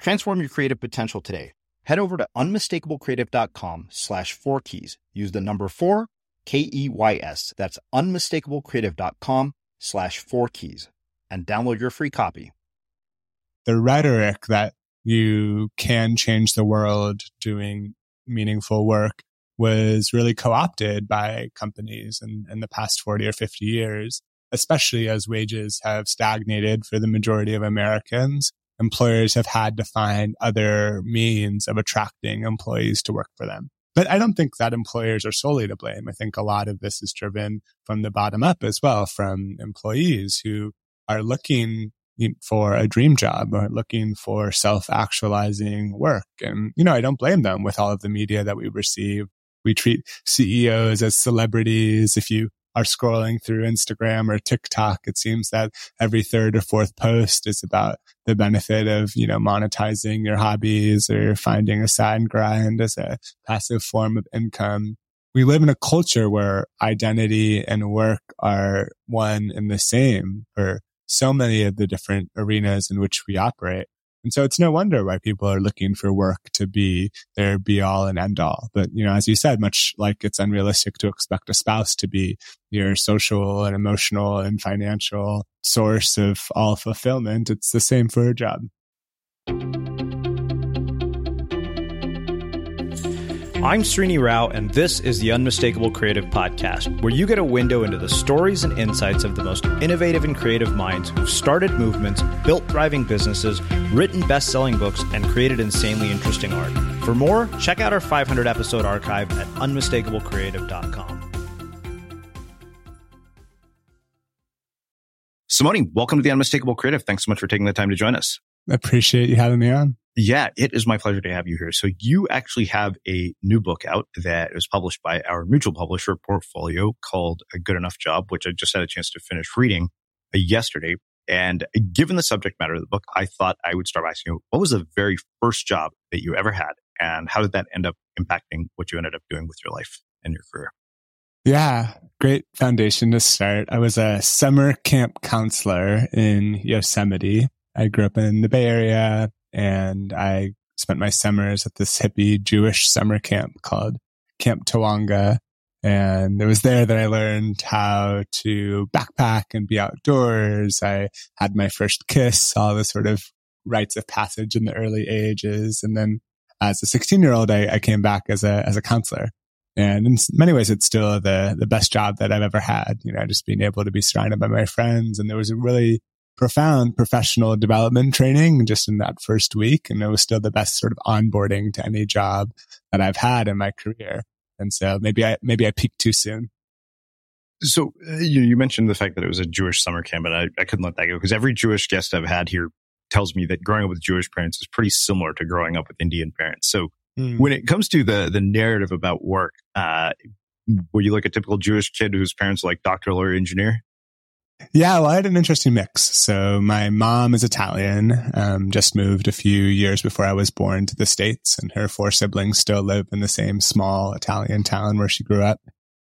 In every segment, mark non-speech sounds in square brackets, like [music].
Transform your creative potential today. Head over to unmistakablecreative.com slash four keys. Use the number four, K E Y S. That's unmistakablecreative.com slash four keys and download your free copy. The rhetoric that you can change the world doing meaningful work was really co opted by companies in, in the past 40 or 50 years, especially as wages have stagnated for the majority of Americans employers have had to find other means of attracting employees to work for them. But I don't think that employers are solely to blame. I think a lot of this is driven from the bottom up as well, from employees who are looking for a dream job or looking for self actualizing work. And, you know, I don't blame them with all of the media that we receive. We treat CEOs as celebrities. If you are scrolling through Instagram or TikTok, it seems that every third or fourth post is about the benefit of, you know, monetizing your hobbies or finding a side grind as a passive form of income. We live in a culture where identity and work are one and the same for so many of the different arenas in which we operate. And so it's no wonder why people are looking for work to be their be all and end all. But, you know, as you said, much like it's unrealistic to expect a spouse to be your social and emotional and financial source of all fulfillment, it's the same for a job. I'm Srini Rao, and this is the Unmistakable Creative Podcast, where you get a window into the stories and insights of the most innovative and creative minds who've started movements, built thriving businesses, written best selling books, and created insanely interesting art. For more, check out our 500 episode archive at unmistakablecreative.com. Simone, welcome to the Unmistakable Creative. Thanks so much for taking the time to join us. I appreciate you having me on. Yeah, it is my pleasure to have you here. So you actually have a new book out that was published by our mutual publisher portfolio called A Good Enough Job, which I just had a chance to finish reading uh, yesterday. And given the subject matter of the book, I thought I would start by asking you, what was the very first job that you ever had? And how did that end up impacting what you ended up doing with your life and your career? Yeah, great foundation to start. I was a summer camp counselor in Yosemite. I grew up in the Bay Area, and I spent my summers at this hippie Jewish summer camp called Camp Tawonga. And it was there that I learned how to backpack and be outdoors. I had my first kiss, all the sort of rites of passage in the early ages. And then as a 16 year old, I, I came back as a, as a counselor. And in many ways, it's still the, the best job that I've ever had, you know, just being able to be surrounded by my friends. And there was a really profound professional development training just in that first week. And it was still the best sort of onboarding to any job that I've had in my career. And so maybe I, maybe I peaked too soon. So uh, you, you, mentioned the fact that it was a Jewish summer camp, and I, I couldn't let that go because every Jewish guest I've had here tells me that growing up with Jewish parents is pretty similar to growing up with Indian parents. So mm. when it comes to the the narrative about work, uh, were you like a typical Jewish kid whose parents were like doctor, lawyer, engineer? Yeah, well, I had an interesting mix. So my mom is Italian, um, just moved a few years before I was born to the States and her four siblings still live in the same small Italian town where she grew up.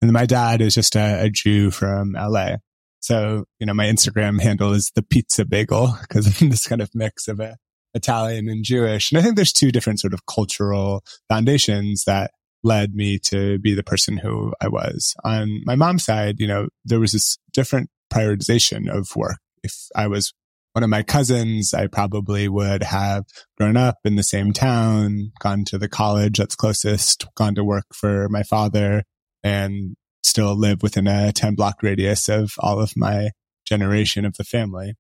And my dad is just a, a Jew from LA. So, you know, my Instagram handle is the pizza bagel because I'm [laughs] this kind of mix of a Italian and Jewish. And I think there's two different sort of cultural foundations that led me to be the person who I was. On my mom's side, you know, there was this different prioritization of work. If I was one of my cousins, I probably would have grown up in the same town, gone to the college that's closest, gone to work for my father and still live within a 10 block radius of all of my generation of the family.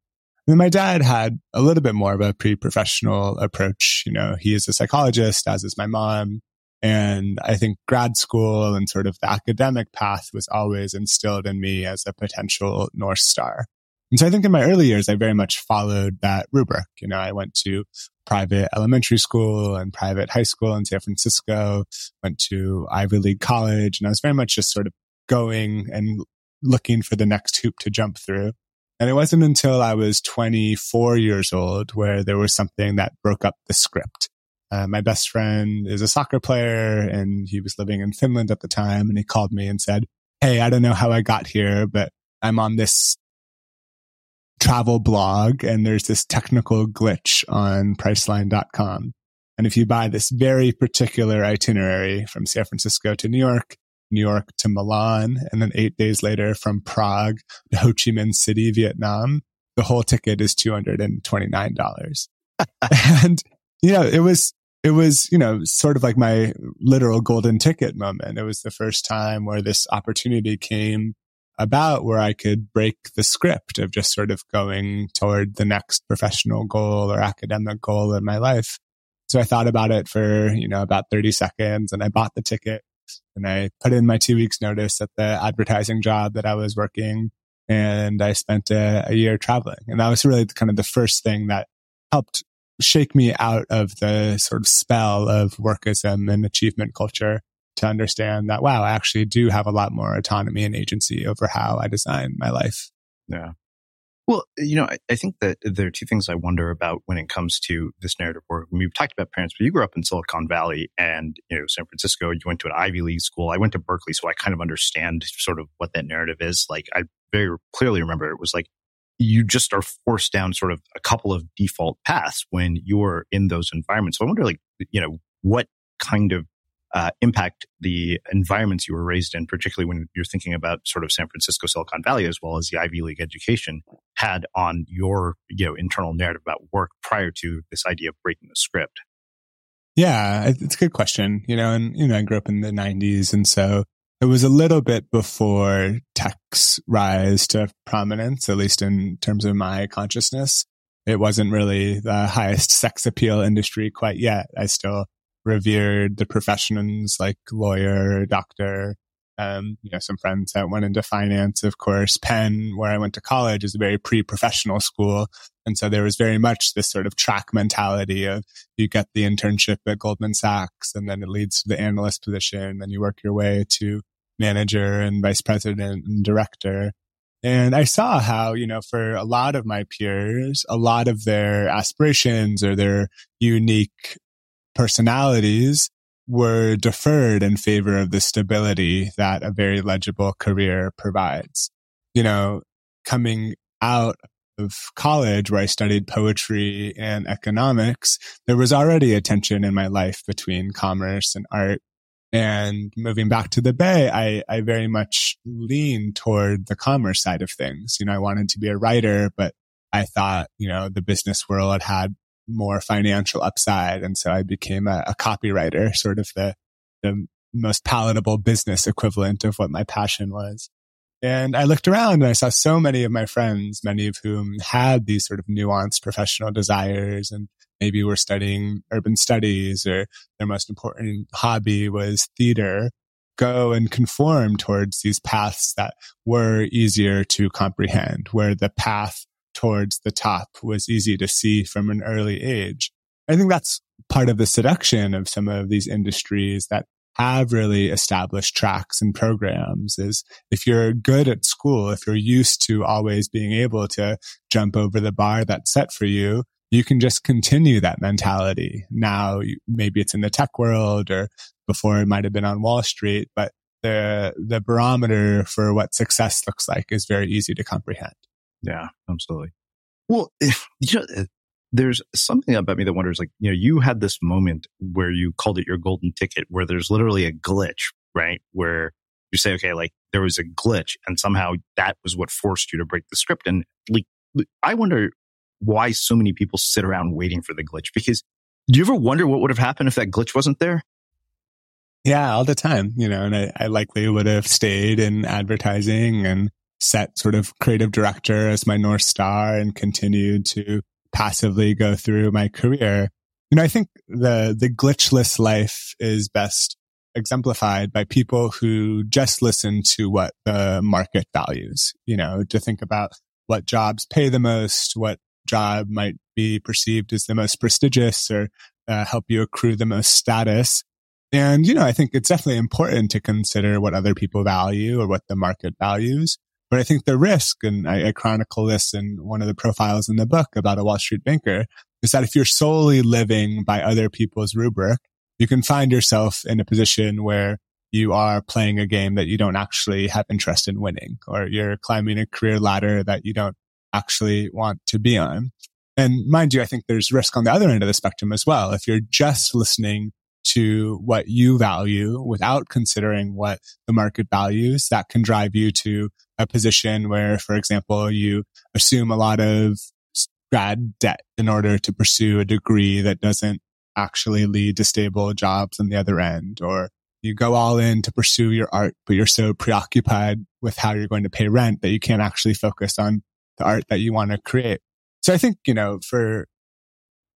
And my dad had a little bit more of a pre-professional approach. You know, he is a psychologist, as is my mom. And I think grad school and sort of the academic path was always instilled in me as a potential North Star. And so I think in my early years, I very much followed that rubric. You know, I went to private elementary school and private high school in San Francisco, went to Ivy League college, and I was very much just sort of going and looking for the next hoop to jump through. And it wasn't until I was 24 years old where there was something that broke up the script. Uh, my best friend is a soccer player and he was living in Finland at the time. And he called me and said, Hey, I don't know how I got here, but I'm on this travel blog and there's this technical glitch on priceline.com. And if you buy this very particular itinerary from San Francisco to New York, New York to Milan, and then eight days later from Prague to Ho Chi Minh City, Vietnam, the whole ticket is $229. and, [laughs] you know, it was, it was, you know, sort of like my literal golden ticket moment. It was the first time where this opportunity came about where I could break the script of just sort of going toward the next professional goal or academic goal in my life. So I thought about it for, you know, about 30 seconds and I bought the ticket and I put in my two weeks notice at the advertising job that I was working and I spent a, a year traveling. And that was really kind of the first thing that helped shake me out of the sort of spell of workism and achievement culture to understand that, wow, I actually do have a lot more autonomy and agency over how I design my life. Yeah. Well, you know, I, I, think that there are two things I wonder about when it comes to this narrative work. We've talked about parents, but you grew up in Silicon Valley and, you know, San Francisco, you went to an Ivy League school. I went to Berkeley, so I kind of understand sort of what that narrative is. Like, I very clearly remember it was like you just are forced down sort of a couple of default paths when you're in those environments. So I wonder, like, you know, what kind of uh, impact the environments you were raised in, particularly when you're thinking about sort of San Francisco, Silicon Valley, as well as the Ivy League education, had on your you know internal narrative about work prior to this idea of breaking the script? Yeah, it's a good question. You know, and you know, I grew up in the '90s, and so it was a little bit before tech's rise to prominence, at least in terms of my consciousness. It wasn't really the highest sex appeal industry quite yet. I still revered the professions like lawyer, doctor, um, you know, some friends that went into finance, of course. Penn, where I went to college, is a very pre-professional school. And so there was very much this sort of track mentality of you get the internship at Goldman Sachs and then it leads to the analyst position. And then you work your way to manager and vice president and director. And I saw how, you know, for a lot of my peers, a lot of their aspirations or their unique personalities were deferred in favor of the stability that a very legible career provides. You know, coming out of college where I studied poetry and economics, there was already a tension in my life between commerce and art. And moving back to the Bay, I, I very much leaned toward the commerce side of things. You know, I wanted to be a writer, but I thought, you know, the business world had more financial upside. And so I became a, a copywriter, sort of the, the most palatable business equivalent of what my passion was. And I looked around and I saw so many of my friends, many of whom had these sort of nuanced professional desires and maybe were studying urban studies or their most important hobby was theater go and conform towards these paths that were easier to comprehend, where the path towards the top was easy to see from an early age. I think that's part of the seduction of some of these industries that have really established tracks and programs is if you're good at school, if you're used to always being able to jump over the bar that's set for you, you can just continue that mentality. Now, maybe it's in the tech world or before it might have been on Wall Street, but the, the barometer for what success looks like is very easy to comprehend. Yeah, absolutely. Well, eh, you know, eh, there's something about me that wonders, like, you know, you had this moment where you called it your golden ticket, where there's literally a glitch, right? Where you say, okay, like there was a glitch and somehow that was what forced you to break the script. And like, I wonder why so many people sit around waiting for the glitch. Because do you ever wonder what would have happened if that glitch wasn't there? Yeah, all the time, you know, and I, I likely would have stayed in advertising and set sort of creative director as my North Star and continued to passively go through my career. You know, I think the, the glitchless life is best exemplified by people who just listen to what the market values, you know, to think about what jobs pay the most, what job might be perceived as the most prestigious or uh, help you accrue the most status. And, you know, I think it's definitely important to consider what other people value or what the market values. But I think the risk, and I, I chronicle this in one of the profiles in the book about a Wall Street banker, is that if you're solely living by other people's rubric, you can find yourself in a position where you are playing a game that you don't actually have interest in winning, or you're climbing a career ladder that you don't actually want to be on. And mind you, I think there's risk on the other end of the spectrum as well. If you're just listening to what you value without considering what the market values, that can drive you to a position where, for example, you assume a lot of grad debt in order to pursue a degree that doesn't actually lead to stable jobs on the other end, or you go all in to pursue your art, but you're so preoccupied with how you're going to pay rent that you can't actually focus on the art that you want to create. So I think, you know, for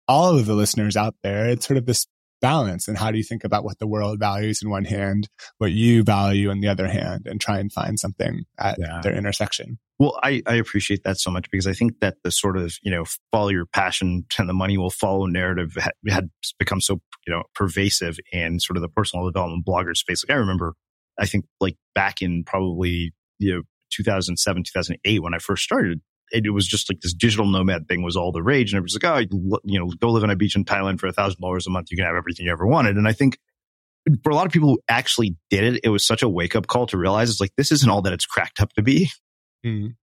all of the listeners out there, it's sort of this balance and how do you think about what the world values in one hand, what you value in the other hand, and try and find something at yeah. their intersection. Well, I, I appreciate that so much because I think that the sort of, you know, follow your passion and the money will follow narrative had, had become so, you know, pervasive in sort of the personal development blogger space. Like I remember, I think like back in probably, you know, 2007, 2008, when I first started, it, was just like this digital nomad thing was all the rage. And it was like, oh, you know, go live on a beach in Thailand for a thousand dollars a month. You can have everything you ever wanted. And I think for a lot of people who actually did it, it was such a wake up call to realize it's like, this isn't all that it's cracked up to be. Mm.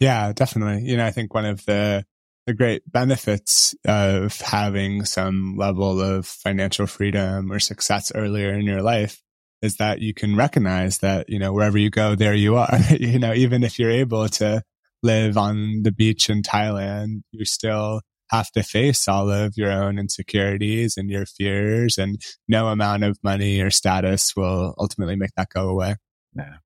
Yeah, definitely. You know, I think one of the, the great benefits of having some level of financial freedom or success earlier in your life is that you can recognize that, you know, wherever you go, there you are. [laughs] you know, even if you're able to live on the beach in Thailand, you still have to face all of your own insecurities and your fears and no amount of money or status will ultimately make that go away. Yeah.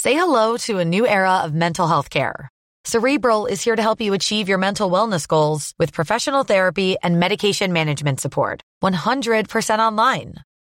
Say hello to a new era of mental health care. Cerebral is here to help you achieve your mental wellness goals with professional therapy and medication management support. 100% online.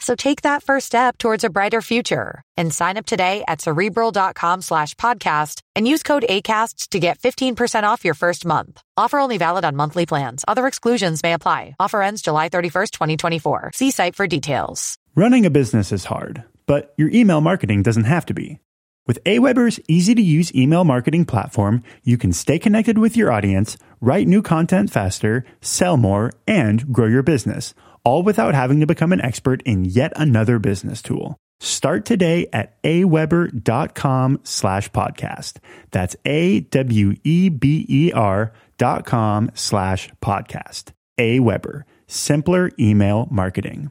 So take that first step towards a brighter future and sign up today at cerebral.com slash podcast and use code ACasts to get 15% off your first month. Offer only valid on monthly plans. Other exclusions may apply. Offer ends July 31st, 2024. See site for details. Running a business is hard, but your email marketing doesn't have to be. With Aweber's easy to use email marketing platform, you can stay connected with your audience, write new content faster, sell more, and grow your business – all without having to become an expert in yet another business tool. Start today at aweber.com slash podcast. That's A-W-E-B-E-R dot com slash podcast. Aweber, simpler email marketing.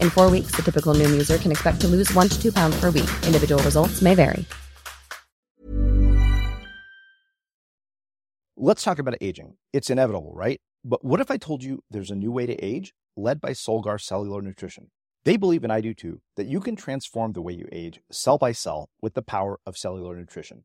In four weeks, the typical Noom user can expect to lose one to two pounds per week. Individual results may vary. Let's talk about aging. It's inevitable, right? But what if I told you there's a new way to age, led by Solgar Cellular Nutrition? They believe, and I do too, that you can transform the way you age cell by cell with the power of cellular nutrition.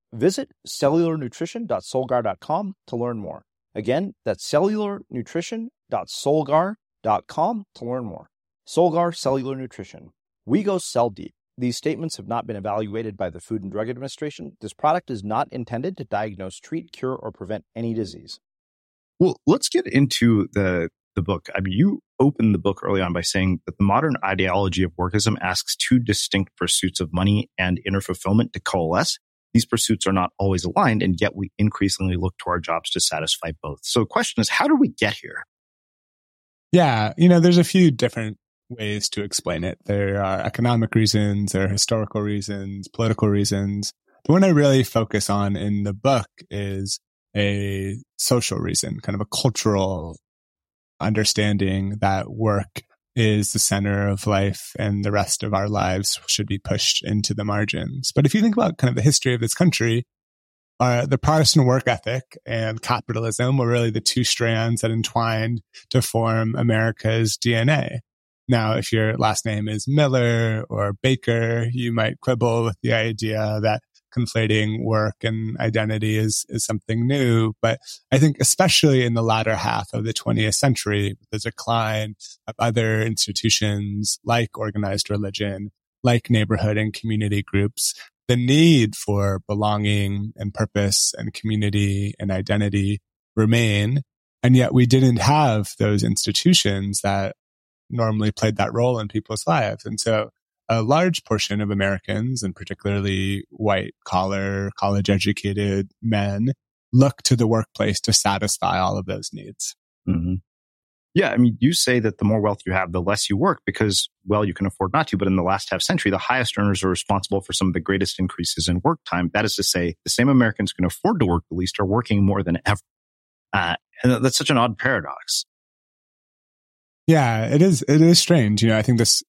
Visit cellularnutrition.solgar.com to learn more. Again, that's cellularnutrition.solgar.com to learn more. Solgar Cellular Nutrition. We go cell deep. These statements have not been evaluated by the Food and Drug Administration. This product is not intended to diagnose, treat, cure, or prevent any disease. Well, let's get into the the book. I mean, you opened the book early on by saying that the modern ideology of workism asks two distinct pursuits of money and inner fulfillment to coalesce. These pursuits are not always aligned, and yet we increasingly look to our jobs to satisfy both. So the question is, how do we get here? Yeah, you know, there's a few different ways to explain it. There are economic reasons, there are historical reasons, political reasons. The one I really focus on in the book is a social reason, kind of a cultural understanding that work is the center of life and the rest of our lives should be pushed into the margins. But if you think about kind of the history of this country, uh, the Protestant work ethic and capitalism were really the two strands that entwined to form America's DNA. Now, if your last name is Miller or Baker, you might quibble with the idea that conflating work and identity is, is something new. But I think especially in the latter half of the 20th century, the decline of other institutions like organized religion, like neighborhood and community groups, the need for belonging and purpose and community and identity remain. And yet we didn't have those institutions that normally played that role in people's lives. And so a large portion of Americans, and particularly white collar, college educated men, look to the workplace to satisfy all of those needs. Mm-hmm. Yeah, I mean, you say that the more wealth you have, the less you work because, well, you can afford not to. But in the last half century, the highest earners are responsible for some of the greatest increases in work time. That is to say, the same Americans who can afford to work the least are working more than ever. Uh, and that's such an odd paradox. Yeah, it is. It is strange. You know, I think this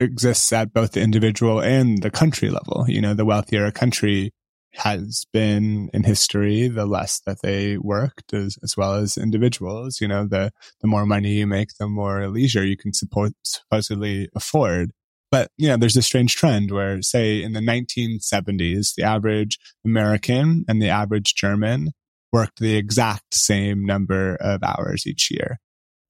exists at both the individual and the country level. You know, the wealthier a country has been in history, the less that they worked as, as well as individuals. You know, the, the more money you make, the more leisure you can support, supposedly afford. But, you know, there's a strange trend where, say, in the 1970s, the average American and the average German worked the exact same number of hours each year.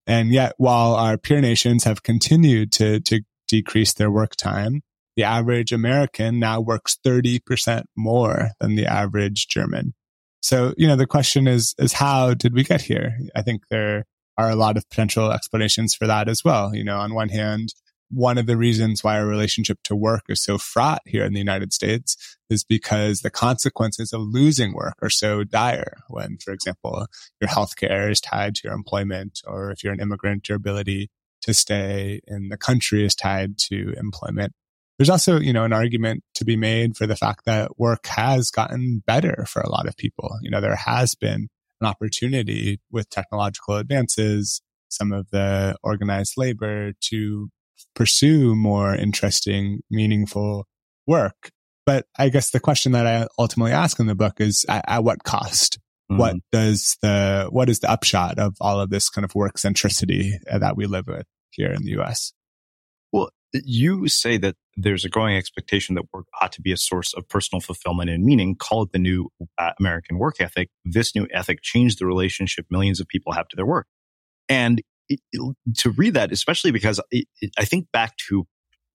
And yet, while our peer nations have continued to, to decrease their work time. The average American now works 30% more than the average German. So, you know, the question is, is how did we get here? I think there are a lot of potential explanations for that as well. You know, on one hand, one of the reasons why our relationship to work is so fraught here in the United States is because the consequences of losing work are so dire when, for example, your healthcare is tied to your employment, or if you're an immigrant, your ability to stay in the country is tied to employment. There's also, you know, an argument to be made for the fact that work has gotten better for a lot of people. You know, there has been an opportunity with technological advances, some of the organized labor to pursue more interesting, meaningful work. But I guess the question that I ultimately ask in the book is at, at what cost? Mm-hmm. What does the, what is the upshot of all of this kind of work centricity that we live with here in the US? Well, you say that there's a growing expectation that work ought to be a source of personal fulfillment and meaning. Call it the new uh, American work ethic. This new ethic changed the relationship millions of people have to their work. And it, it, to read that, especially because it, I think back to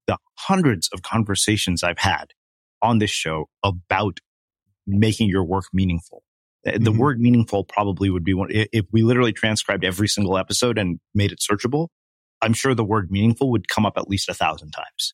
the hundreds of conversations I've had on this show about making your work meaningful. The mm-hmm. word meaningful probably would be one. If we literally transcribed every single episode and made it searchable, I'm sure the word meaningful would come up at least a thousand times.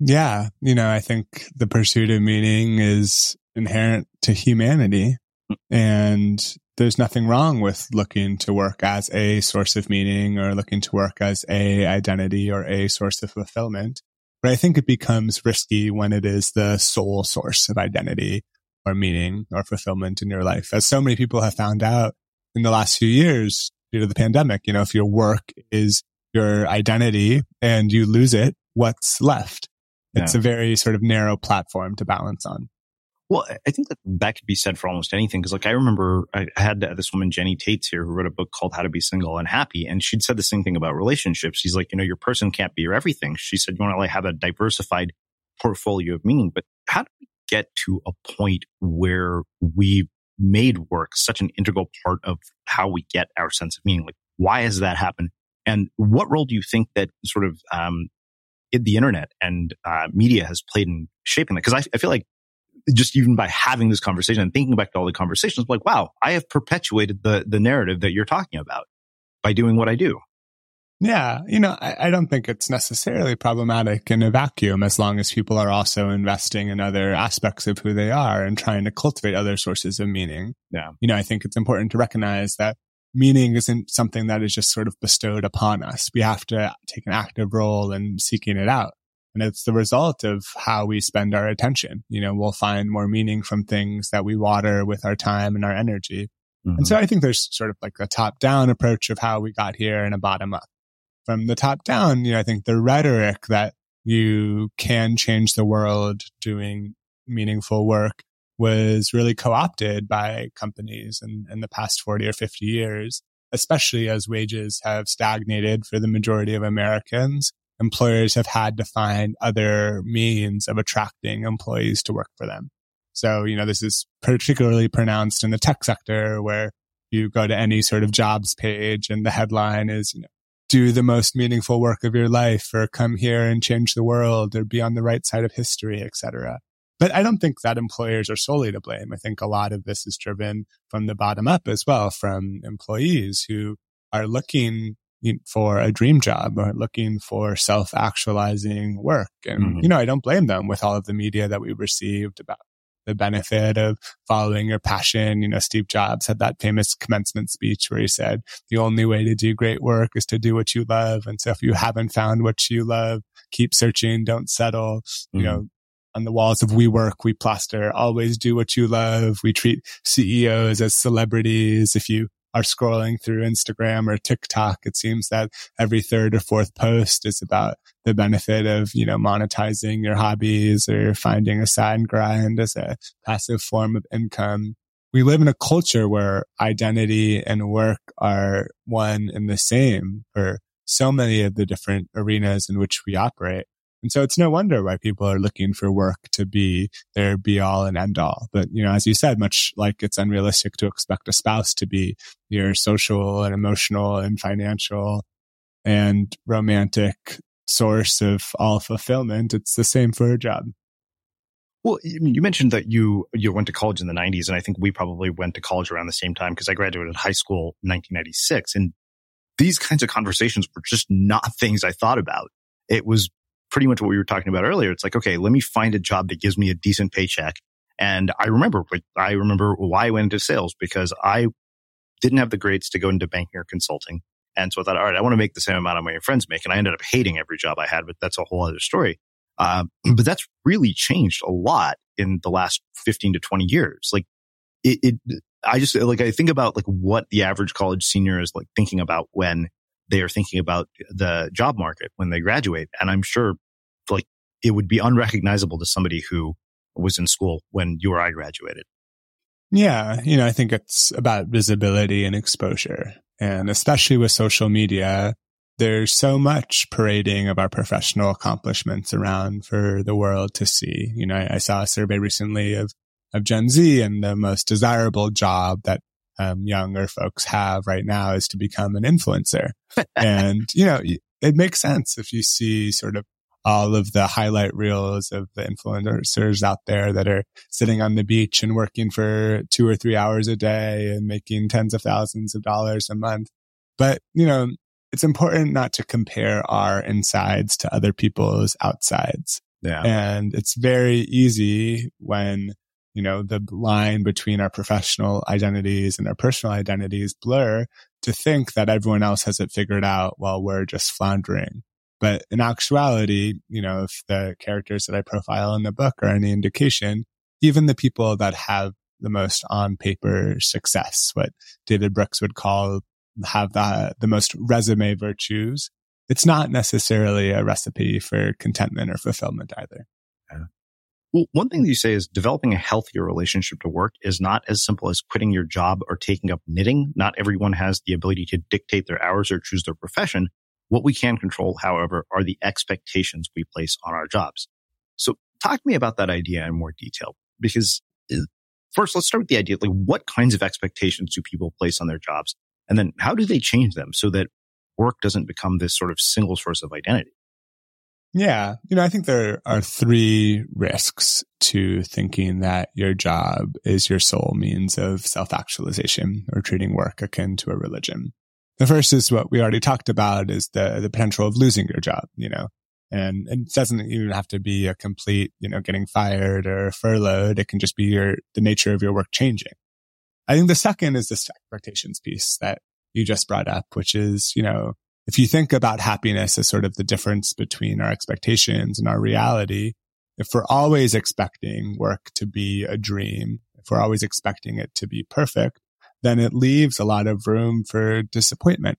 Yeah. You know, I think the pursuit of meaning is inherent to humanity. Hmm. And there's nothing wrong with looking to work as a source of meaning or looking to work as a identity or a source of fulfillment. But I think it becomes risky when it is the sole source of identity or meaning or fulfillment in your life. As so many people have found out in the last few years due to the pandemic, you know, if your work is your identity and you lose it, what's left? It's yeah. a very sort of narrow platform to balance on. Well, I think that that could be said for almost anything. Cause like I remember I had this woman, Jenny Taitz here, who wrote a book called How to Be Single and Happy. And she'd said the same thing about relationships. She's like, you know, your person can't be your everything. She said, you want to like have a diversified portfolio of meaning, but how do we get to a point where we made work such an integral part of how we get our sense of meaning? Like, why has that happened? And what role do you think that sort of, um, the internet and uh, media has played in shaping that? Because I, I feel like just even by having this conversation and thinking back to all the conversations, like, wow, I have perpetuated the, the narrative that you're talking about by doing what I do. Yeah. You know, I, I, don't think it's necessarily problematic in a vacuum as long as people are also investing in other aspects of who they are and trying to cultivate other sources of meaning. Yeah. You know, I think it's important to recognize that meaning isn't something that is just sort of bestowed upon us. We have to take an active role in seeking it out. And it's the result of how we spend our attention. You know, we'll find more meaning from things that we water with our time and our energy. Mm-hmm. And so I think there's sort of like a top down approach of how we got here and a bottom up. From the top down, you know, I think the rhetoric that you can change the world doing meaningful work was really co-opted by companies in, in the past 40 or 50 years, especially as wages have stagnated for the majority of Americans employers have had to find other means of attracting employees to work for them. So, you know, this is particularly pronounced in the tech sector where you go to any sort of jobs page and the headline is, you know, do the most meaningful work of your life or come here and change the world or be on the right side of history, etc. But I don't think that employers are solely to blame. I think a lot of this is driven from the bottom up as well, from employees who are looking for a dream job or looking for self actualizing work. And, mm-hmm. you know, I don't blame them with all of the media that we received about the benefit of following your passion. You know, Steve Jobs had that famous commencement speech where he said, the only way to do great work is to do what you love. And so if you haven't found what you love, keep searching, don't settle. Mm-hmm. You know, on the walls of WeWork, we plaster, always do what you love. We treat CEOs as celebrities. If you are scrolling through Instagram or TikTok, it seems that every third or fourth post is about the benefit of, you know, monetizing your hobbies or finding a side grind as a passive form of income. We live in a culture where identity and work are one and the same for so many of the different arenas in which we operate. And so it's no wonder why people are looking for work to be their be all and end all. But, you know, as you said, much like it's unrealistic to expect a spouse to be your social and emotional and financial and romantic source of all fulfillment, it's the same for a job. Well, you mentioned that you you went to college in the 90s, and I think we probably went to college around the same time because I graduated high school in 1996. And these kinds of conversations were just not things I thought about. It was pretty much what we were talking about earlier. It's like, okay, let me find a job that gives me a decent paycheck. And I remember, I remember why I went into sales because I didn't have the grades to go into banking or consulting. And so I thought, all right, I want to make the same amount of money my friends make. And I ended up hating every job I had, but that's a whole other story. Uh, [clears throat] but that's really changed a lot in the last 15 to 20 years. Like it, it, I just like, I think about like what the average college senior is like thinking about when they are thinking about the job market when they graduate. And I'm sure like it would be unrecognizable to somebody who was in school when you or I graduated. Yeah. You know, I think it's about visibility and exposure. And especially with social media, there's so much parading of our professional accomplishments around for the world to see. You know, I, I saw a survey recently of, of Gen Z and the most desirable job that um, younger folks have right now is to become an influencer. [laughs] and, you know, it makes sense if you see sort of all of the highlight reels of the influencers out there that are sitting on the beach and working for two or three hours a day and making tens of thousands of dollars a month. But, you know, it's important not to compare our insides to other people's outsides. Yeah. And it's very easy when, you know, the line between our professional identities and our personal identities blur to think that everyone else has it figured out while we're just floundering. But in actuality, you know, if the characters that I profile in the book are any indication, even the people that have the most on paper success, what David Brooks would call have the, the most resume virtues, it's not necessarily a recipe for contentment or fulfillment either. One thing that you say is developing a healthier relationship to work is not as simple as quitting your job or taking up knitting. Not everyone has the ability to dictate their hours or choose their profession. What we can control, however, are the expectations we place on our jobs. So talk to me about that idea in more detail, because uh, first, let's start with the idea, like what kinds of expectations do people place on their jobs? And then how do they change them so that work doesn't become this sort of single source of identity? Yeah. You know, I think there are three risks to thinking that your job is your sole means of self actualization or treating work akin to a religion. The first is what we already talked about is the, the potential of losing your job, you know, and it doesn't even have to be a complete, you know, getting fired or furloughed. It can just be your, the nature of your work changing. I think the second is this expectations piece that you just brought up, which is, you know, if you think about happiness as sort of the difference between our expectations and our reality, if we're always expecting work to be a dream, if we're always expecting it to be perfect, then it leaves a lot of room for disappointment.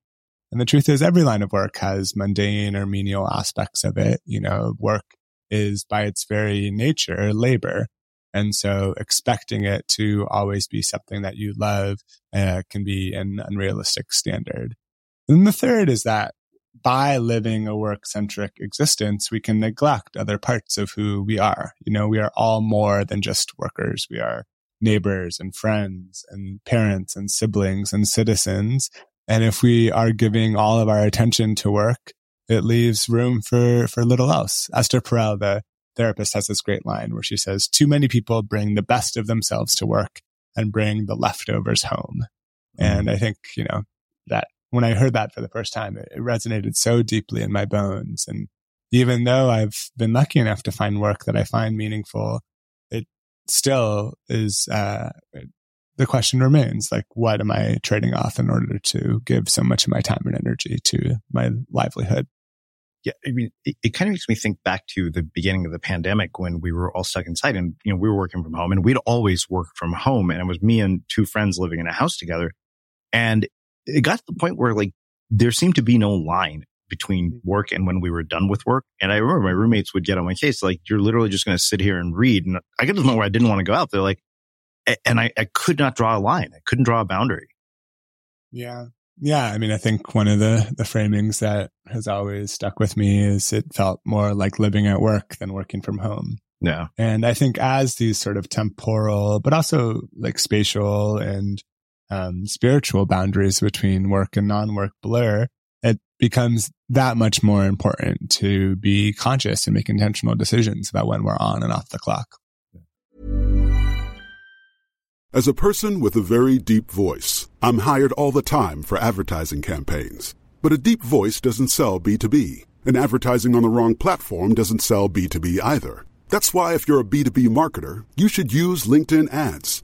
And the truth is every line of work has mundane or menial aspects of it. You know, work is by its very nature labor. And so expecting it to always be something that you love uh, can be an unrealistic standard. And the third is that by living a work centric existence, we can neglect other parts of who we are. You know, we are all more than just workers. We are neighbors and friends and parents and siblings and citizens. And if we are giving all of our attention to work, it leaves room for, for little else. Esther Perel, the therapist has this great line where she says, too many people bring the best of themselves to work and bring the leftovers home. Mm. And I think, you know, that when I heard that for the first time, it, it resonated so deeply in my bones. And even though I've been lucky enough to find work that I find meaningful, it still is, uh, the question remains like, what am I trading off in order to give so much of my time and energy to my livelihood? Yeah, I mean, it, it, kind of makes me think back to the beginning of the pandemic when we were all stuck inside and, you know, we were working from home and we'd always worked from home. And it was me and two friends living in a house together. And it got to the point where like there seemed to be no line between mm. work and when we were done with work. And I remember my roommates would get on my case, like, you're literally just going to sit here and read. And I got to the point where I didn't want to go out. They're like, and I, I could not draw a line. I couldn't draw a boundary. Yeah. Yeah. I mean, I think one of the, the framings that has always stuck with me is it felt more like living at work than working from home. Yeah. And I think as these sort of temporal, but also like spatial and um, spiritual boundaries between work and non-work blur, it becomes that much more important to be conscious and make intentional decisions about when we're on and off the clock. As a person with a very deep voice, I'm hired all the time for advertising campaigns. But a deep voice doesn't sell B2B, and advertising on the wrong platform doesn't sell B2B either. That's why if you're a B2B marketer, you should use LinkedIn ads.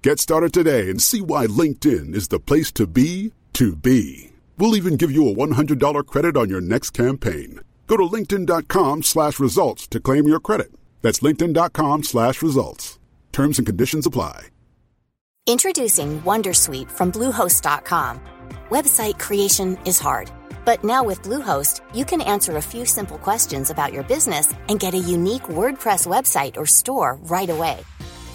Get started today and see why LinkedIn is the place to be to be. We'll even give you a $100 credit on your next campaign. Go to linkedin.com slash results to claim your credit. That's linkedin.com slash results. Terms and conditions apply. Introducing Wondersuite from Bluehost.com. Website creation is hard, but now with Bluehost, you can answer a few simple questions about your business and get a unique WordPress website or store right away.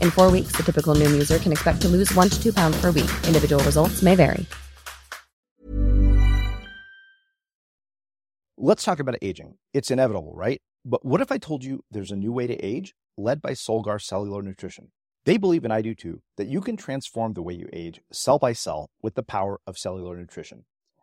In four weeks, the typical Noom user can expect to lose one to two pounds per week. Individual results may vary. Let's talk about aging. It's inevitable, right? But what if I told you there's a new way to age led by Solgar Cellular Nutrition? They believe, and I do too, that you can transform the way you age cell by cell with the power of cellular nutrition.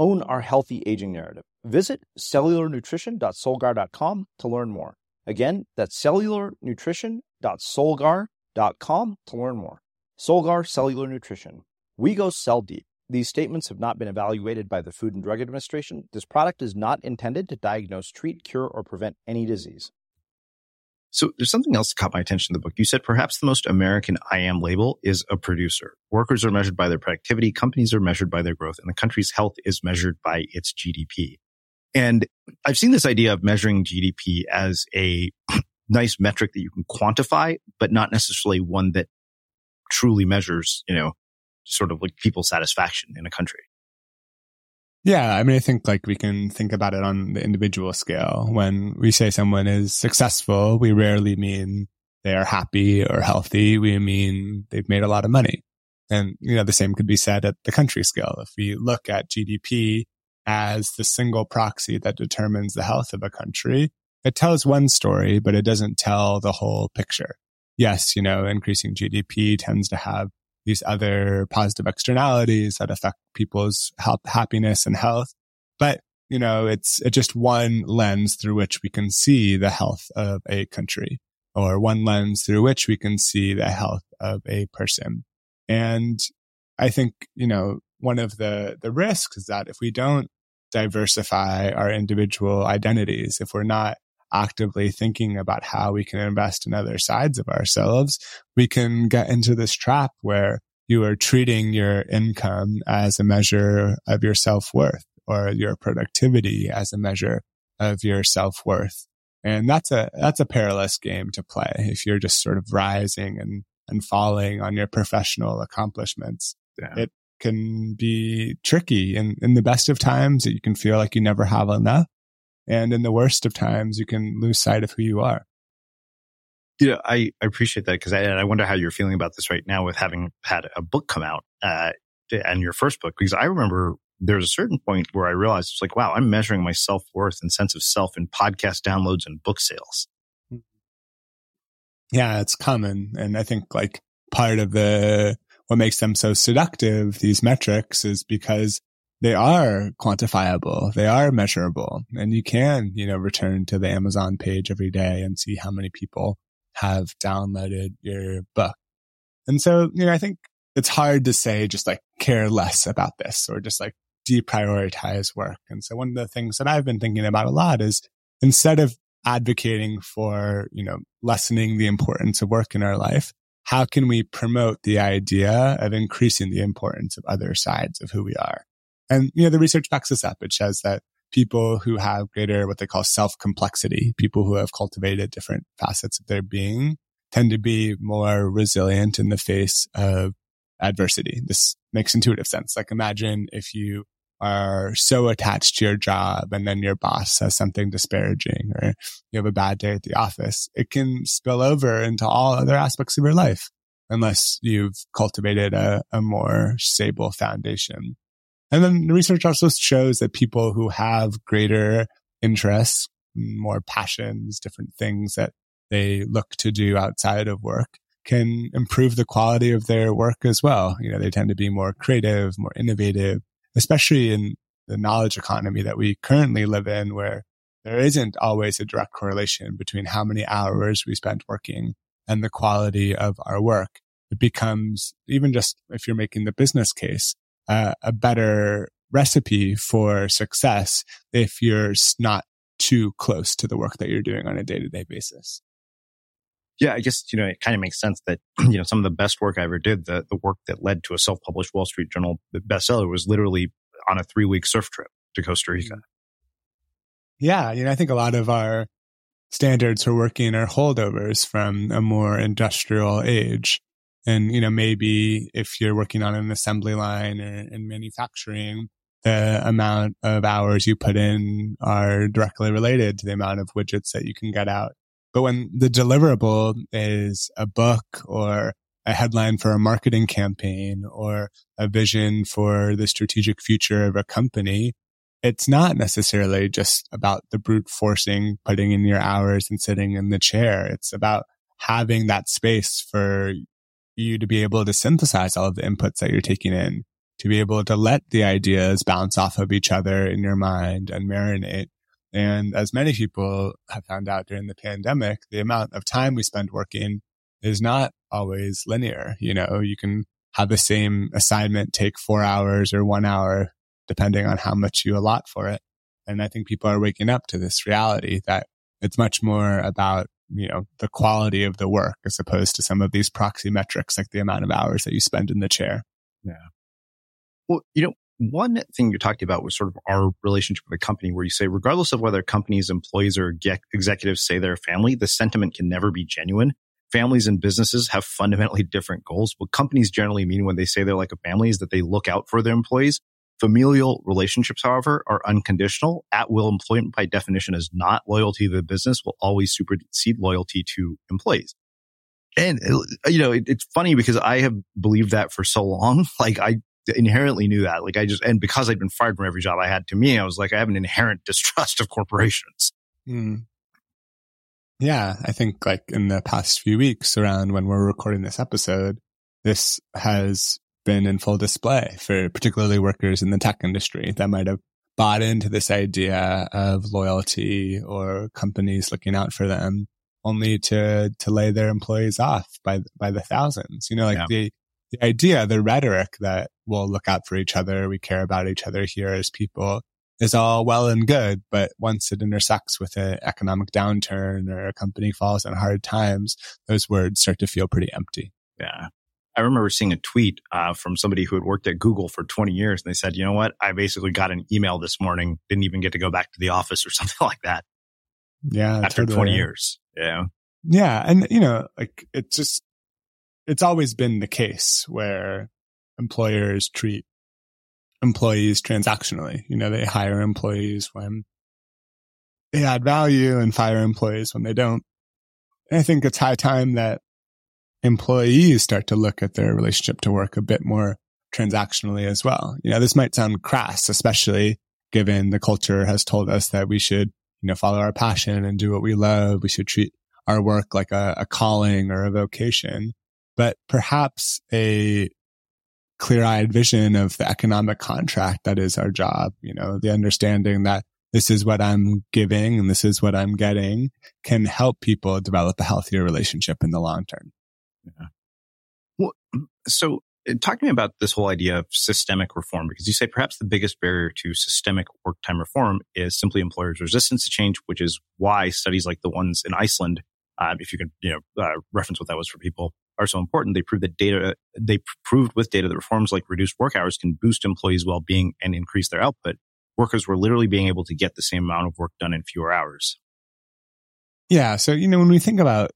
own our healthy aging narrative. Visit cellularnutrition.solgar.com to learn more. Again, that's cellularnutrition.solgar.com to learn more. Solgar Cellular Nutrition. We go cell deep. These statements have not been evaluated by the Food and Drug Administration. This product is not intended to diagnose, treat, cure, or prevent any disease. So there's something else that caught my attention in the book. You said perhaps the most American I am label is a producer. Workers are measured by their productivity, companies are measured by their growth, and the country's health is measured by its GDP. And I've seen this idea of measuring GDP as a [clears throat] nice metric that you can quantify, but not necessarily one that truly measures, you know, sort of like people's satisfaction in a country. Yeah, I mean, I think like we can think about it on the individual scale. When we say someone is successful, we rarely mean they are happy or healthy. We mean they've made a lot of money. And, you know, the same could be said at the country scale. If we look at GDP as the single proxy that determines the health of a country, it tells one story, but it doesn't tell the whole picture. Yes, you know, increasing GDP tends to have these other positive externalities that affect people's health, happiness and health. But, you know, it's, it's just one lens through which we can see the health of a country or one lens through which we can see the health of a person. And I think, you know, one of the, the risks is that if we don't diversify our individual identities, if we're not actively thinking about how we can invest in other sides of ourselves, we can get into this trap where you are treating your income as a measure of your self worth or your productivity as a measure of your self worth. And that's a, that's a perilous game to play if you're just sort of rising and, and falling on your professional accomplishments. Yeah. It can be tricky. And in the best of times, that you can feel like you never have enough. And in the worst of times, you can lose sight of who you are. Yeah, I, I appreciate that because I, I wonder how you're feeling about this right now with having had a book come out uh, and your first book. Because I remember there's a certain point where I realized it's like, wow, I'm measuring my self worth and sense of self in podcast downloads and book sales. Yeah, it's common. And I think like part of the, what makes them so seductive, these metrics is because they are quantifiable. They are measurable and you can, you know, return to the Amazon page every day and see how many people have downloaded your book. And so, you know, I think it's hard to say just like care less about this or just like deprioritize work. And so one of the things that I've been thinking about a lot is instead of advocating for, you know, lessening the importance of work in our life, how can we promote the idea of increasing the importance of other sides of who we are? And, you know, the research backs this up. It shows that people who have greater, what they call self complexity, people who have cultivated different facets of their being tend to be more resilient in the face of adversity. This makes intuitive sense. Like imagine if you are so attached to your job and then your boss says something disparaging or you have a bad day at the office, it can spill over into all other aspects of your life unless you've cultivated a, a more stable foundation. And then the research also shows that people who have greater interests, more passions, different things that they look to do outside of work can improve the quality of their work as well. You know, they tend to be more creative, more innovative, especially in the knowledge economy that we currently live in where there isn't always a direct correlation between how many hours we spend working and the quality of our work. It becomes even just if you're making the business case, uh, a better recipe for success if you're not too close to the work that you're doing on a day to day basis. Yeah, I guess, you know, it kind of makes sense that, [clears throat] you know, some of the best work I ever did, the, the work that led to a self published Wall Street Journal bestseller was literally on a three week surf trip to Costa Rica. Yeah. You know, I think a lot of our standards for working are holdovers from a more industrial age. And, you know, maybe if you're working on an assembly line or in manufacturing, the amount of hours you put in are directly related to the amount of widgets that you can get out. But when the deliverable is a book or a headline for a marketing campaign or a vision for the strategic future of a company, it's not necessarily just about the brute forcing, putting in your hours and sitting in the chair. It's about having that space for you to be able to synthesize all of the inputs that you're taking in, to be able to let the ideas bounce off of each other in your mind and marinate and as many people have found out during the pandemic, the amount of time we spend working is not always linear. You know, you can have the same assignment take four hours or one hour, depending on how much you allot for it. And I think people are waking up to this reality that it's much more about, you know, the quality of the work as opposed to some of these proxy metrics like the amount of hours that you spend in the chair. Yeah. Well, you know, one thing you talked about was sort of our relationship with a company where you say, regardless of whether companies, employees, or executives say they're a family, the sentiment can never be genuine. Families and businesses have fundamentally different goals. What companies generally mean when they say they're like a family is that they look out for their employees. Familial relationships, however, are unconditional. At will employment by definition is not loyalty to the business will always supersede loyalty to employees. And, you know, it, it's funny because I have believed that for so long. [laughs] Like I inherently knew that. Like I just, and because I'd been fired from every job I had to me, I was like, I have an inherent [laughs] distrust of corporations. Mm. Yeah. I think like in the past few weeks around when we're recording this episode, this has been in full display for particularly workers in the tech industry that might have bought into this idea of loyalty or companies looking out for them only to to lay their employees off by by the thousands. You know, like yeah. the the idea, the rhetoric that we'll look out for each other, we care about each other here as people is all well and good. But once it intersects with an economic downturn or a company falls in hard times, those words start to feel pretty empty. Yeah. I remember seeing a tweet uh, from somebody who had worked at Google for 20 years. And they said, you know what? I basically got an email this morning, didn't even get to go back to the office or [laughs] something like that. Yeah. After totally. 20 years. Yeah. Yeah. And, you know, like it's just, it's always been the case where employers treat employees transactionally. You know, they hire employees when they add value and fire employees when they don't. And I think it's high time that employees start to look at their relationship to work a bit more transactionally as well. You know, this might sound crass, especially given the culture has told us that we should, you know, follow our passion and do what we love. We should treat our work like a, a calling or a vocation, but perhaps a clear eyed vision of the economic contract that is our job, you know, the understanding that this is what I'm giving and this is what I'm getting can help people develop a healthier relationship in the long term. Yeah. Well, so uh, talk to me about this whole idea of systemic reform, because you say perhaps the biggest barrier to systemic work time reform is simply employers' resistance to change, which is why studies like the ones in Iceland, uh, if you could, you know, uh, reference what that was for people, are so important. They proved that data, they proved with data that reforms like reduced work hours can boost employees' well-being and increase their output. Workers were literally being able to get the same amount of work done in fewer hours. Yeah. So, you know, when we think about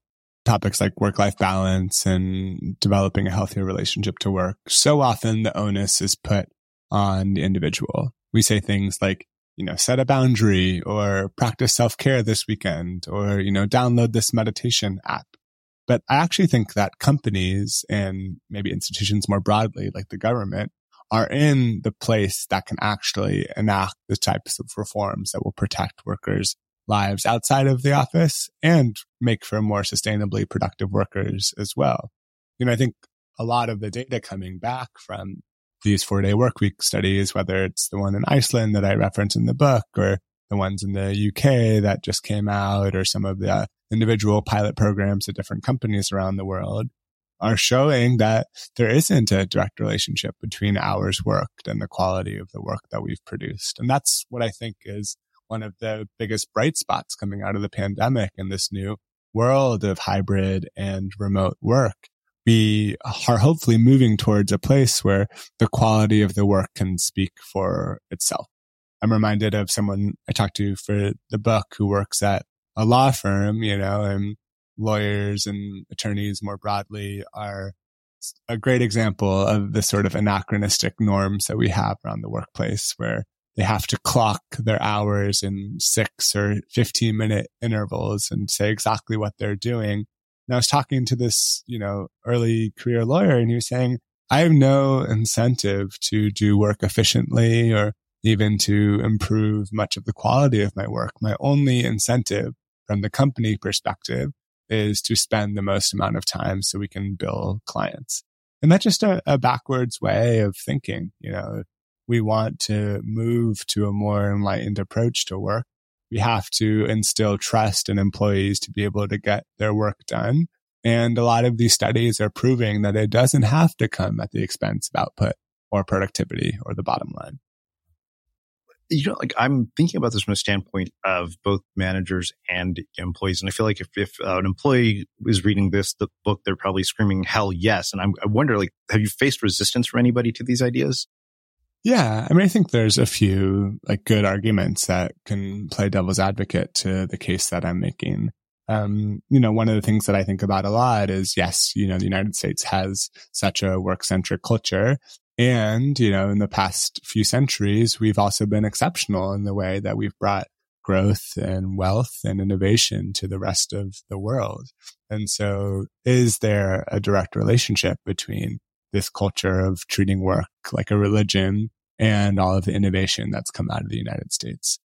topics like work life balance and developing a healthier relationship to work, so often the onus is put on the individual. We say things like, you know, set a boundary or practice self care this weekend or, you know, download this meditation app. But I actually think that companies and maybe institutions more broadly, like the government, are in the place that can actually enact the types of reforms that will protect workers lives outside of the office and make for more sustainably productive workers as well. You know, I think a lot of the data coming back from these four day work week studies, whether it's the one in Iceland that I reference in the book or the ones in the UK that just came out or some of the uh, individual pilot programs at different companies around the world are showing that there isn't a direct relationship between hours worked and the quality of the work that we've produced. And that's what I think is one of the biggest bright spots coming out of the pandemic in this new world of hybrid and remote work. We are hopefully moving towards a place where the quality of the work can speak for itself. I'm reminded of someone I talked to for the book who works at a law firm, you know, and lawyers and attorneys more broadly are a great example of the sort of anachronistic norms that we have around the workplace where they have to clock their hours in six or 15 minute intervals and say exactly what they're doing. And I was talking to this, you know, early career lawyer and he was saying, I have no incentive to do work efficiently or even to improve much of the quality of my work. My only incentive from the company perspective is to spend the most amount of time so we can bill clients. And that's just a, a backwards way of thinking. You know, we want to move to a more enlightened approach to work. We have to instill trust in employees to be able to get their work done. And a lot of these studies are proving that it doesn't have to come at the expense of output or productivity or the bottom line you know, like I'm thinking about this from a standpoint of both managers and employees. And I feel like if, if uh, an employee is reading this the book, they're probably screaming hell yes. And I'm, I wonder, like, have you faced resistance from anybody to these ideas? Yeah. I mean, I think there's a few like good arguments that can play devil's advocate to the case that I'm making. Um, you know, one of the things that I think about a lot is yes, you know, the United States has such a work centric culture and, you know, in the past few centuries, we've also been exceptional in the way that we've brought growth and wealth and innovation to the rest of the world. And so is there a direct relationship between this culture of treating work like a religion and all of the innovation that's come out of the United States?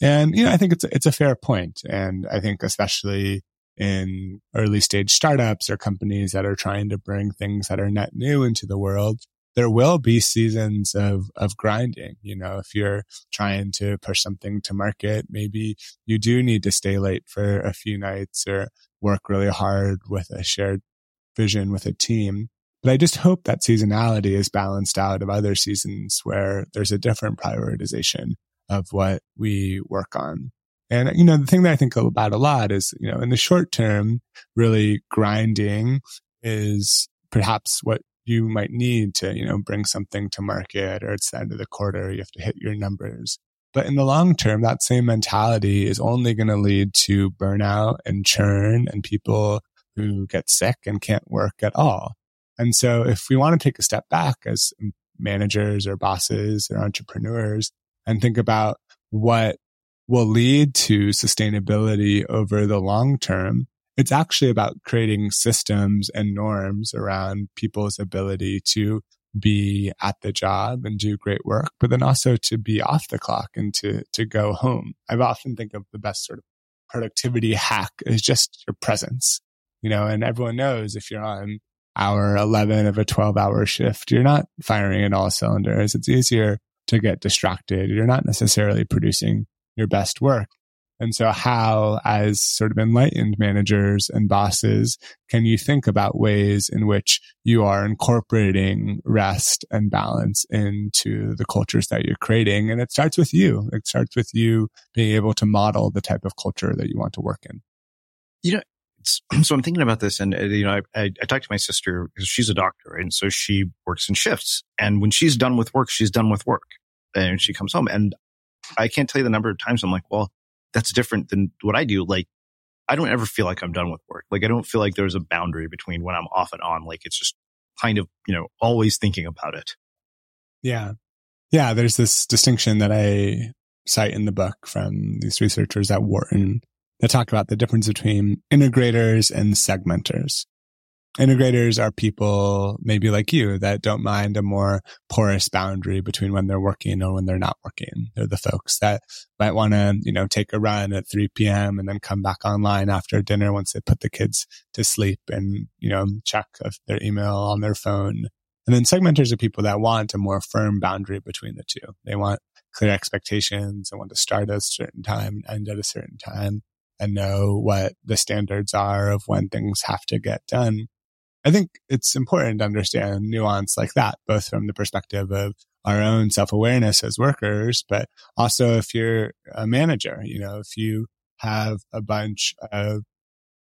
And, you know, I think it's, it's a fair point. And I think especially in early stage startups or companies that are trying to bring things that are net new into the world, there will be seasons of, of grinding. You know, if you're trying to push something to market, maybe you do need to stay late for a few nights or work really hard with a shared vision with a team. But I just hope that seasonality is balanced out of other seasons where there's a different prioritization of what we work on. And, you know, the thing that I think about a lot is, you know, in the short term, really grinding is perhaps what you might need to, you know, bring something to market or it's the end of the quarter, you have to hit your numbers. But in the long term, that same mentality is only going to lead to burnout and churn and people who get sick and can't work at all. And so if we want to take a step back as managers or bosses or entrepreneurs and think about what will lead to sustainability over the long term, it's actually about creating systems and norms around people's ability to be at the job and do great work, but then also to be off the clock and to, to go home. I've often think of the best sort of productivity hack is just your presence, you know, and everyone knows if you're on hour 11 of a 12 hour shift, you're not firing at all cylinders. It's easier to get distracted. You're not necessarily producing your best work. And so how, as sort of enlightened managers and bosses, can you think about ways in which you are incorporating rest and balance into the cultures that you're creating? And it starts with you. It starts with you being able to model the type of culture that you want to work in. You know, [clears throat] so I'm thinking about this and, uh, you know, I, I, I talked to my sister because she's a doctor and so she works in shifts. And when she's done with work, she's done with work and she comes home and I can't tell you the number of times I'm like, well, that's different than what I do. Like, I don't ever feel like I'm done with work. Like, I don't feel like there's a boundary between when I'm off and on. Like, it's just kind of, you know, always thinking about it. Yeah. Yeah. There's this distinction that I cite in the book from these researchers at Wharton that talk about the difference between integrators and segmenters. Integrators are people maybe like you that don't mind a more porous boundary between when they're working or when they're not working. They're the folks that might want to, you know, take a run at 3 p.m. and then come back online after dinner once they put the kids to sleep and, you know, check their email on their phone. And then segmenters are people that want a more firm boundary between the two. They want clear expectations and want to start at a certain time and end at a certain time and know what the standards are of when things have to get done. I think it's important to understand nuance like that, both from the perspective of our own self awareness as workers, but also if you're a manager, you know, if you have a bunch of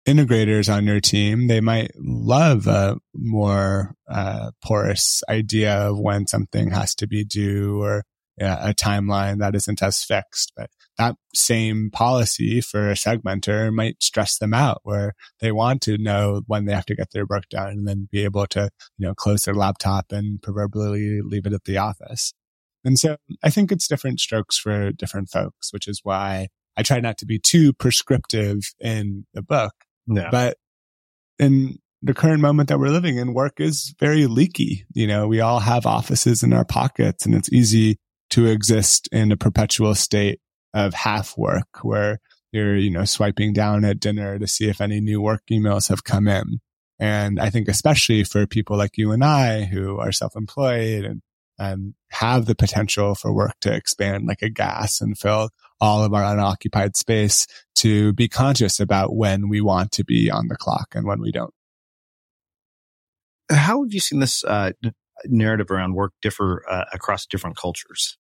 integrators on your team, they might love a more uh, porous idea of when something has to be due or a timeline that isn't as fixed. But that same policy for a segmenter might stress them out where they want to know when they have to get their work done and then be able to, you know, close their laptop and proverbially leave it at the office. And so I think it's different strokes for different folks, which is why I try not to be too prescriptive in the book. Yeah. But in the current moment that we're living in, work is very leaky. You know, we all have offices in our pockets and it's easy to exist in a perpetual state of half work where you're, you know, swiping down at dinner to see if any new work emails have come in. And I think especially for people like you and I who are self-employed and, and have the potential for work to expand like a gas and fill all of our unoccupied space to be conscious about when we want to be on the clock and when we don't. How have you seen this uh, narrative around work differ uh, across different cultures?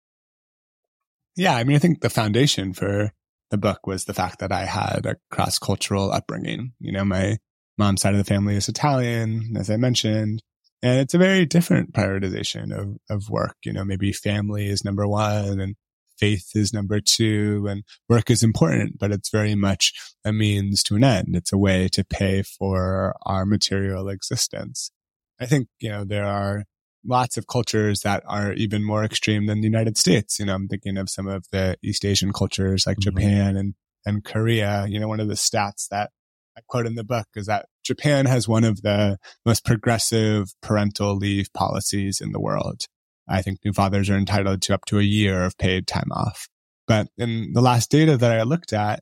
Yeah, I mean, I think the foundation for the book was the fact that I had a cross cultural upbringing. You know, my mom's side of the family is Italian, as I mentioned, and it's a very different prioritization of, of work. You know, maybe family is number one and faith is number two and work is important, but it's very much a means to an end. It's a way to pay for our material existence. I think, you know, there are lots of cultures that are even more extreme than the United States. You know, I'm thinking of some of the East Asian cultures like mm-hmm. Japan and, and Korea. You know, one of the stats that I quote in the book is that Japan has one of the most progressive parental leave policies in the world. I think new fathers are entitled to up to a year of paid time off. But in the last data that I looked at,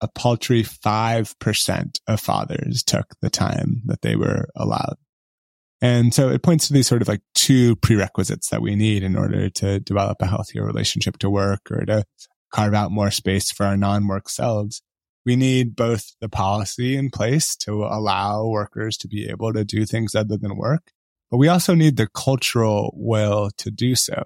a paltry 5% of fathers took the time that they were allowed. And so it points to these sort of like two prerequisites that we need in order to develop a healthier relationship to work or to carve out more space for our non-work selves. We need both the policy in place to allow workers to be able to do things other than work, but we also need the cultural will to do so.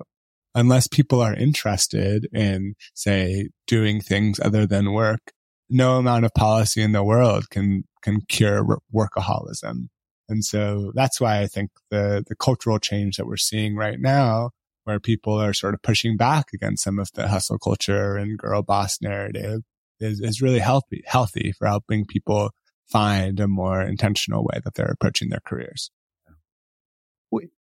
Unless people are interested in, say, doing things other than work, no amount of policy in the world can, can cure workaholism. And so that's why I think the, the cultural change that we're seeing right now, where people are sort of pushing back against some of the hustle culture and girl boss narrative is, is really healthy, healthy for helping people find a more intentional way that they're approaching their careers.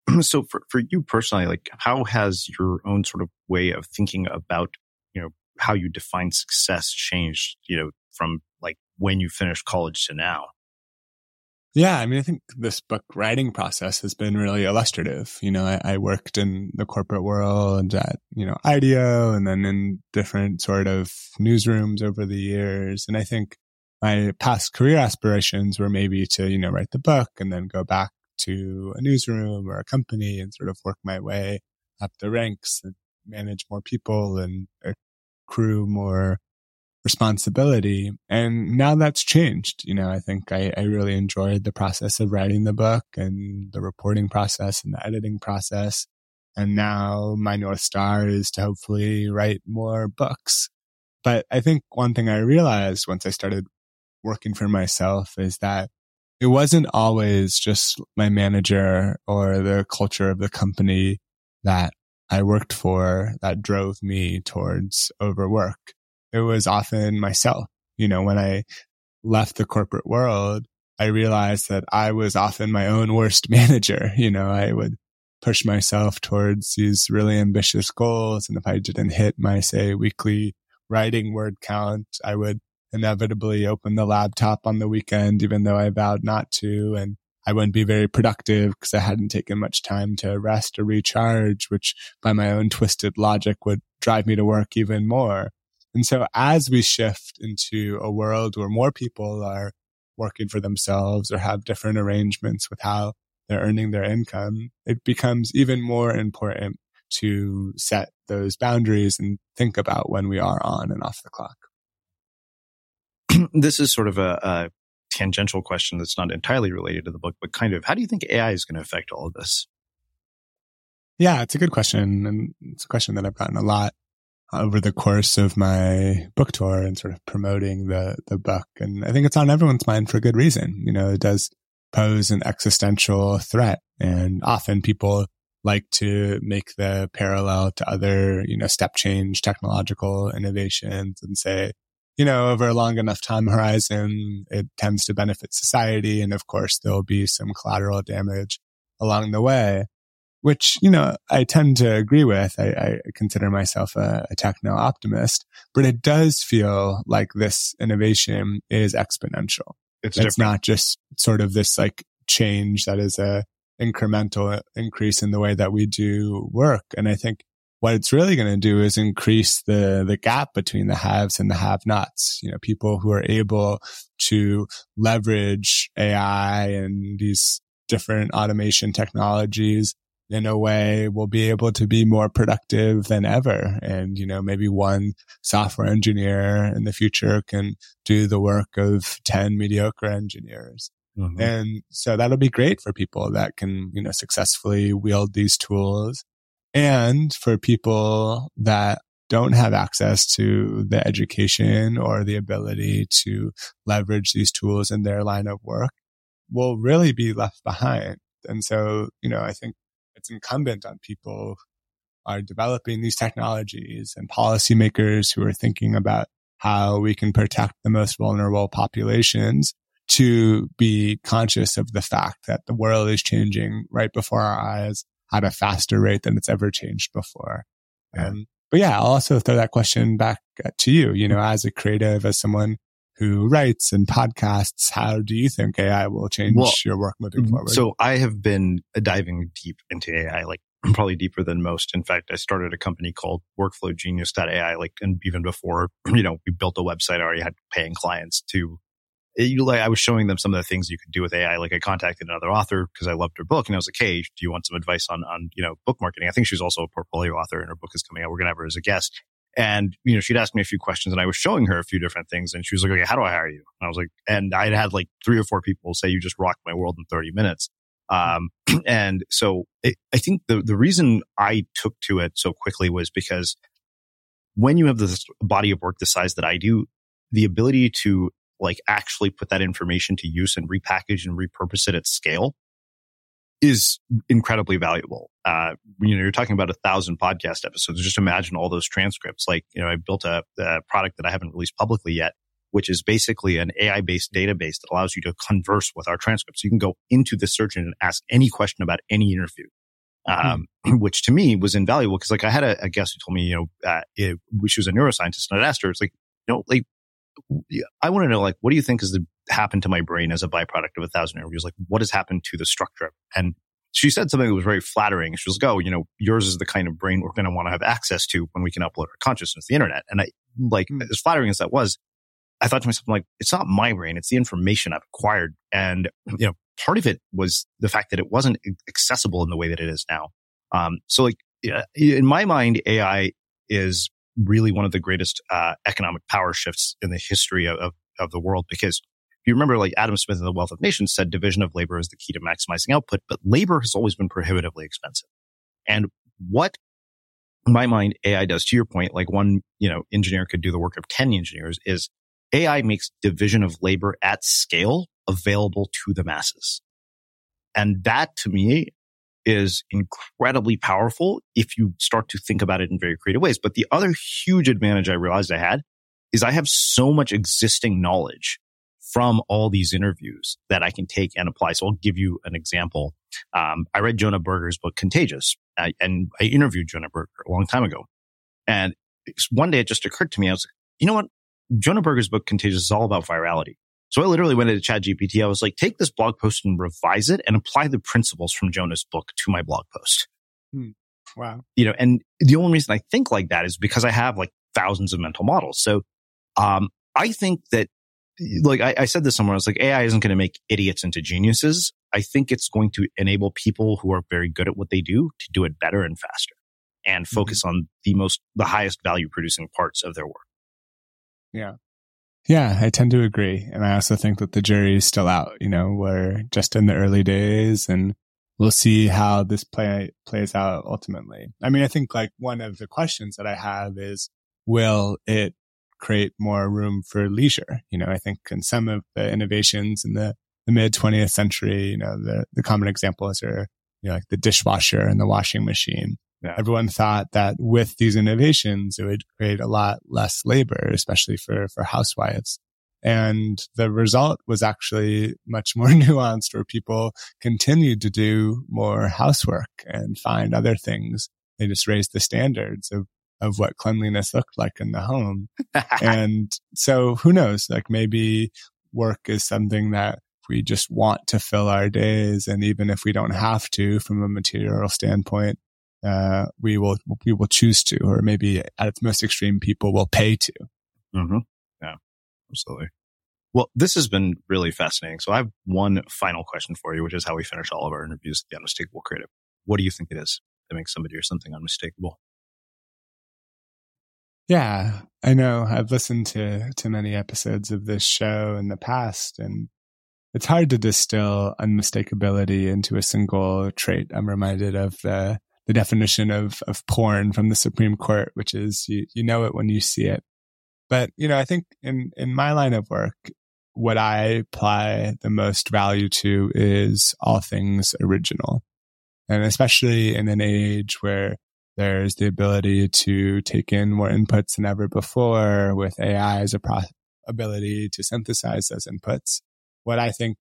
[clears throat] So for, for you personally, like how has your own sort of way of thinking about, you know, how you define success changed, you know, from like when you finished college to now? Yeah, I mean, I think this book writing process has been really illustrative. You know, I, I, worked in the corporate world at, you know, IDEO and then in different sort of newsrooms over the years. And I think my past career aspirations were maybe to, you know, write the book and then go back to a newsroom or a company and sort of work my way up the ranks and manage more people and accrue more responsibility. And now that's changed. You know, I think I, I really enjoyed the process of writing the book and the reporting process and the editing process. And now my North Star is to hopefully write more books. But I think one thing I realized once I started working for myself is that it wasn't always just my manager or the culture of the company that I worked for that drove me towards overwork it was often myself. You know, when I left the corporate world, I realized that I was often my own worst [laughs] manager. You know, I would push myself towards these really ambitious goals. And if I didn't hit my, say, weekly writing word count, I would inevitably open the laptop on the weekend, even though I vowed not to. And I wouldn't be very productive because I hadn't taken much time to rest or recharge, which by my own twisted logic would drive me to work even more. And so as we shift into a world where more people are working for themselves or have different arrangements with how they're earning their income, it becomes even more important to set those boundaries and think about when we are on and off the clock. [clears throat] this is sort of a, a, tangential question that's not entirely related to the book, but kind of how do you think AI is going to affect all of this? Yeah, it's a good question. And it's a question that I've gotten a lot over the course of my book tour and sort of promoting the the book. And I think it's on everyone's mind for a good reason. You know, it does pose an existential threat. And often people like to make the parallel to other, you know, step change technological innovations and say, you know, over a long enough time horizon, it tends to benefit society. And of course, there'll be some collateral damage along the way which, you know, I tend to agree with. I, I consider myself a, a techno optimist, but it does feel like this innovation is exponential. It's, it's not just sort of this like change that is a incremental increase in the way that we do work. And I think what it's really going to do is increase the, the gap between the haves and the have nots. You know, people who are able to leverage AI and these different automation technologies in a way will be able to be more productive than ever. And, you know, maybe one software engineer in the future can do the work of 10 mediocre engineers. Mm-hmm. And so that'll be great for people that can, you know, successfully wield these tools and for people that don't have access to the education or the ability to leverage these tools in their line of work will really be left behind. And so, you know, I think it's incumbent on people are developing these technologies and policymakers who are thinking about how we can protect the most vulnerable populations to be conscious of the fact that the world is changing right before our eyes at a faster rate than it's ever changed before. Yeah. Um, but yeah, I'll also throw that question back to you, you know, as a creative, as someone who writes and podcasts, how do you think AI will change well, your work moving forward? So I have been uh, diving deep into AI, like [clears throat] probably deeper than most. In fact, I started a company called workflowgenius.ai, like, and even before, [clears throat] you know, we built a website, I already had paying clients to, eh, you like, I was showing them some of the things you could do with AI. Like I contacted another author because I loved her book and I was like, Hey, do you want some advice on, on, you know, book marketing? I think she's also a portfolio author and her book is coming out. We're going to have her as a guest. And, you know, she'd asked me a few questions and I was showing her a few different things. And she was like, okay, how do I hire you? And I was like, and I'd had like three or four people say, you just rocked my world in 30 minutes. Um, [clears throat] and so it, I think the, the reason I took to it so quickly was because when you have this body of work the size that I do, the ability to like actually put that information to use and repackage and repurpose it at scale is incredibly valuable. Uh, you know, you're talking about a thousand podcast episodes. Just imagine all those transcripts. Like, you know, I built a, a product that I haven't released publicly yet, which is basically an AI based database that allows you to converse with our transcripts. You can go into the search engine and ask any question about any interview. Um, hmm. [clears throat] which to me was invaluable because like I had a, a, guest who told me, you know, uh, it, she was a neuroscientist and I'd asked her, it's like, you know, like I want to know, like, what do you think has happened to my brain as a byproduct of a thousand interviews? Like, what has happened to the structure? And she said something that was very flattering. She was like, oh, you know, yours is the kind of brain we're going to want to have access to when we can upload our consciousness to the internet. And I, like, mm. as flattering as that was, I thought to myself, like, it's not my brain. It's the information I've acquired. And, you know, part of it was the fact that it wasn't accessible in the way that it is now. Um, so like, in my mind, AI is really one of the greatest, uh, economic power shifts in the history of, of, of the world because you remember, like Adam Smith in The Wealth of Nations said division of labor is the key to maximizing output, but labor has always been prohibitively expensive. And what in my mind AI does to your point, like one, you know, engineer could do the work of 10 engineers is AI makes division of labor at scale available to the masses. And that to me is incredibly powerful if you start to think about it in very creative ways. But the other huge advantage I realized I had is I have so much existing knowledge from all these interviews that I can take and apply. So I'll give you an example. Um, I read Jonah Berger's book Contagious, uh, and I interviewed Jonah Berger a long time ago. And one day it just occurred to me, I was like, you know what? Jonah Berger's book Contagious is all about virality. So I literally went into ChatGPT. I was like, take this blog post and revise it and apply the principles from Jonah's book to my blog post. Hmm. Wow. You know, and the only reason I think like that is because I have like thousands of mental models. So, um, I think that like I, I said this somewhere, I was like, AI isn't going to make idiots into geniuses. I think it's going to enable people who are very good at what they do to do it better and faster and mm-hmm. focus mm-hmm. on the most, the highest value producing parts of their work. Yeah. Yeah, I tend to agree. And I also think that the jury is still out. You know, we're just in the early days and we'll see how this play plays out ultimately. I mean, I think like one of the questions that I have is, will it create more room for leisure. You know, I think in some of the innovations in the, the mid 20th century, you know, the, the common examples are, you know, like the dishwasher and the washing machine. Yeah. Everyone thought that with these innovations, it would create a lot less labor, especially for, for housewives. And the result was actually much more [laughs] nuanced where people continued to do more housework and find other things. They just raised the standards of of what cleanliness looked like in the home. and so who knows? Like maybe work is something that we just want to fill our days. And even if we don't have to from a material standpoint, uh, we will, we will choose to, or maybe at its most extreme, people will pay to. Mm-hmm. Yeah, absolutely. Well, this has been really fascinating. So I have one final question for you, which is how we finish all of our interviews the unmistakable creative. What do you think it is that makes somebody or something unmistakable? Yeah, I know. I've listened to to many episodes of this show in the past, and it's hard to distill unmistakability into a single trait. I'm reminded of the the definition of of porn from the Supreme Court, which is you you know it when you see it. But you know, I think in in my line of work, what I apply the most value to is all things original, and especially in an age where there's the ability to take in more inputs than ever before with AI's ability to synthesize those inputs. What I think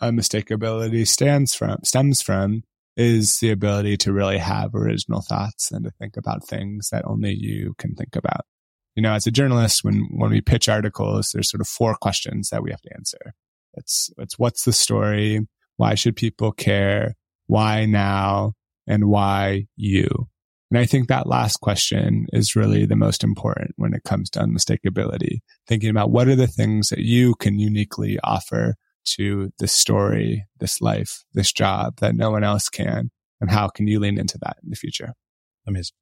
unmistakability stands from, stems from is the ability to really have original thoughts and to think about things that only you can think about. You know, as a journalist, when, when we pitch articles, there's sort of four questions that we have to answer. It's, it's what's the story? Why should people care? Why now? And why you? And I think that last question is really the most important when it comes to unmistakability. Thinking about what are the things that you can uniquely offer to this story, this life, this job that no one else can, and how can you lean into that in the future? Amazing.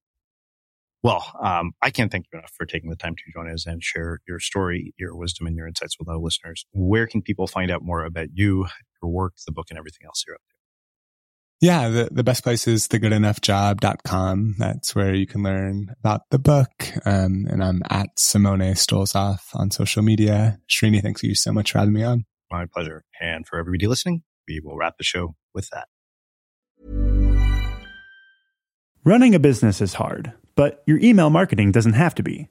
Well, um, I can't thank you enough for taking the time to join us and share your story, your wisdom, and your insights with our listeners. Where can people find out more about you, your work, the book, and everything else you're up to? Yeah, the, the best place is thegoodenoughjob.com. That's where you can learn about the book. Um, and I'm at Simone Stolzoff on social media. Srini, thanks you so much for having me on. My pleasure. And for everybody listening, we will wrap the show with that. Running a business is hard, but your email marketing doesn't have to be.